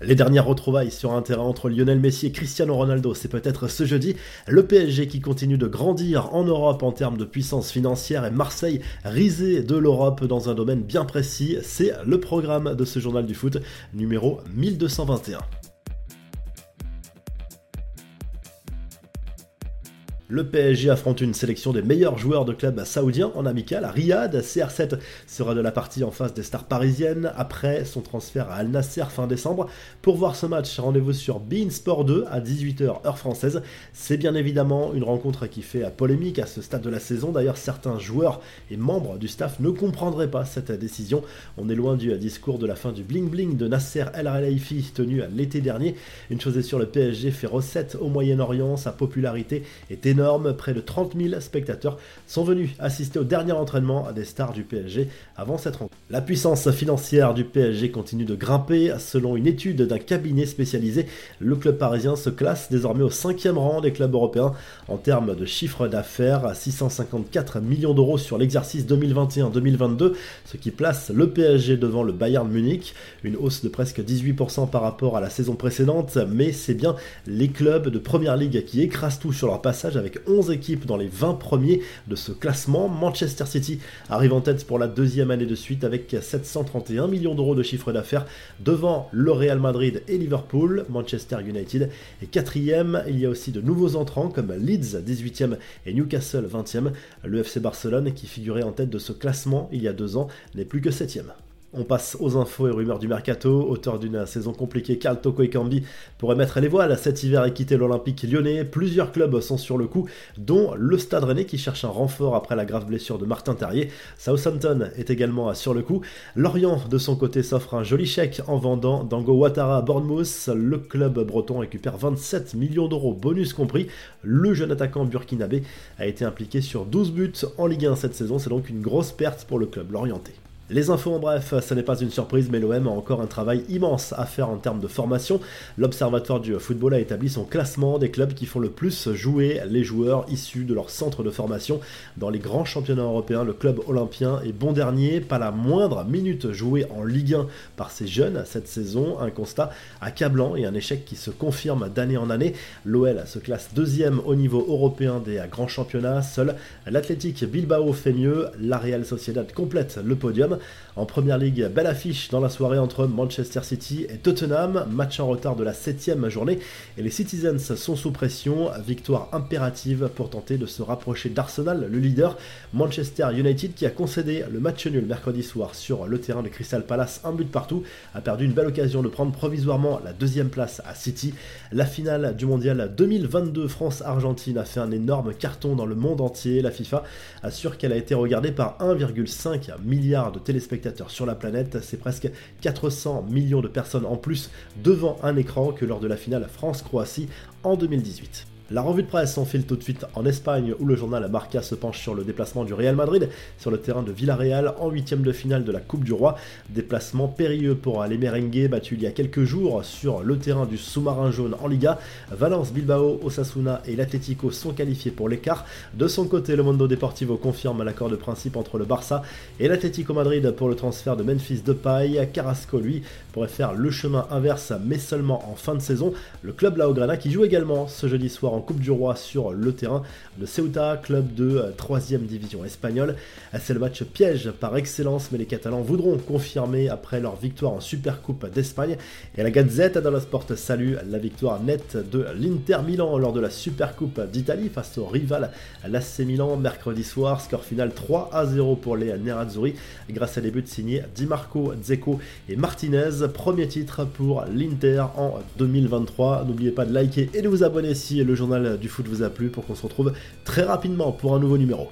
Les dernières retrouvailles sur un terrain entre Lionel Messi et Cristiano Ronaldo, c'est peut-être ce jeudi. Le PSG qui continue de grandir en Europe en termes de puissance financière et Marseille risé de l'Europe dans un domaine bien précis. C'est le programme de ce journal du foot numéro 1221. Le PSG affronte une sélection des meilleurs joueurs de clubs saoudiens en amical à Riyad. CR7 sera de la partie en face des stars parisiennes après son transfert à Al Nasser fin décembre. Pour voir ce match, rendez-vous sur Bein Sport 2 à 18h heure française. C'est bien évidemment une rencontre qui fait polémique à ce stade de la saison. D'ailleurs, certains joueurs et membres du staff ne comprendraient pas cette décision. On est loin du discours de la fin du bling bling de Nasser El Khelaifi tenu l'été dernier. Une chose est sûre, le PSG fait recette au Moyen-Orient. Sa popularité est énorme, près de 30 000 spectateurs sont venus assister au dernier entraînement des stars du PSG avant cette rencontre. La puissance financière du PSG continue de grimper. Selon une étude d'un cabinet spécialisé, le club parisien se classe désormais au cinquième rang des clubs européens en termes de chiffre d'affaires, à 654 millions d'euros sur l'exercice 2021-2022, ce qui place le PSG devant le Bayern Munich, une hausse de presque 18% par rapport à la saison précédente, mais c'est bien les clubs de première ligue qui écrasent tout sur leur passage 11 équipes dans les 20 premiers de ce classement. Manchester City arrive en tête pour la deuxième année de suite avec 731 millions d'euros de chiffre d'affaires devant le Real Madrid et Liverpool. Manchester United est quatrième. Il y a aussi de nouveaux entrants comme Leeds 18e et Newcastle 20e. Le FC Barcelone qui figurait en tête de ce classement il y a deux ans n'est plus que septième. On passe aux infos et rumeurs du mercato. Auteur d'une saison compliquée, Carl Toko Ekambi pourrait mettre les voiles cet hiver et quitter l'Olympique lyonnais. Plusieurs clubs sont sur le coup, dont le Stade Rennais qui cherche un renfort après la grave blessure de Martin Terrier. Southampton est également sur le coup. Lorient, de son côté, s'offre un joli chèque en vendant Dango Ouattara à Bournemouth. Le club breton récupère 27 millions d'euros, bonus compris. Le jeune attaquant burkinabé a été impliqué sur 12 buts en Ligue 1 cette saison. C'est donc une grosse perte pour le club lorientais. Les infos en bref, ce n'est pas une surprise, mais l'OM a encore un travail immense à faire en termes de formation. L'Observatoire du football a établi son classement des clubs qui font le plus jouer les joueurs issus de leur centre de formation. Dans les grands championnats européens, le club olympien est bon dernier, pas la moindre minute jouée en Ligue 1 par ces jeunes cette saison. Un constat accablant et un échec qui se confirme d'année en année. L'OL se classe deuxième au niveau européen des grands championnats. Seul l'Athletic Bilbao fait mieux. La Real Sociedad complète le podium. En première ligue, belle affiche dans la soirée entre Manchester City et Tottenham, match en retard de la 7 journée, et les Citizens sont sous pression, victoire impérative pour tenter de se rapprocher d'Arsenal, le leader, Manchester United qui a concédé le match nul mercredi soir sur le terrain de Crystal Palace, un but partout, a perdu une belle occasion de prendre provisoirement la deuxième place à City. La finale du mondial 2022 France-Argentine a fait un énorme carton dans le monde entier, la FIFA assure qu'elle a été regardée par 1,5 milliard de téléspectateurs sur la planète, c'est presque 400 millions de personnes en plus devant un écran que lors de la finale France-Croatie en 2018. La revue de presse s'enfile tout de suite en Espagne où le journal Marca se penche sur le déplacement du Real Madrid sur le terrain de Villarreal en huitième de finale de la Coupe du Roi. Déplacement périlleux pour les merengues battus il y a quelques jours sur le terrain du sous-marin jaune en Liga. Valence, Bilbao, Osasuna et l'Atlético sont qualifiés pour l'écart. De son côté, le Mondo Deportivo confirme l'accord de principe entre le Barça et l'Atlético Madrid pour le transfert de Memphis Depay. Carrasco, lui, pourrait faire le chemin inverse mais seulement en fin de saison. Le club Laograna qui joue également ce jeudi soir en Coupe du Roi sur le terrain de Ceuta, club de 3 division espagnole. C'est le match piège par excellence, mais les Catalans voudront confirmer après leur victoire en Supercoupe d'Espagne. Et la Gazette dello Sport salue la victoire nette de l'Inter Milan lors de la Supercoupe d'Italie face au rival l'AC Milan mercredi soir. Score final 3 à 0 pour les Nerazzurri grâce à des buts signés Di Marco, Zeko et Martinez. Premier titre pour l'Inter en 2023. N'oubliez pas de liker et de vous abonner si le du foot vous a plu pour qu'on se retrouve très rapidement pour un nouveau numéro.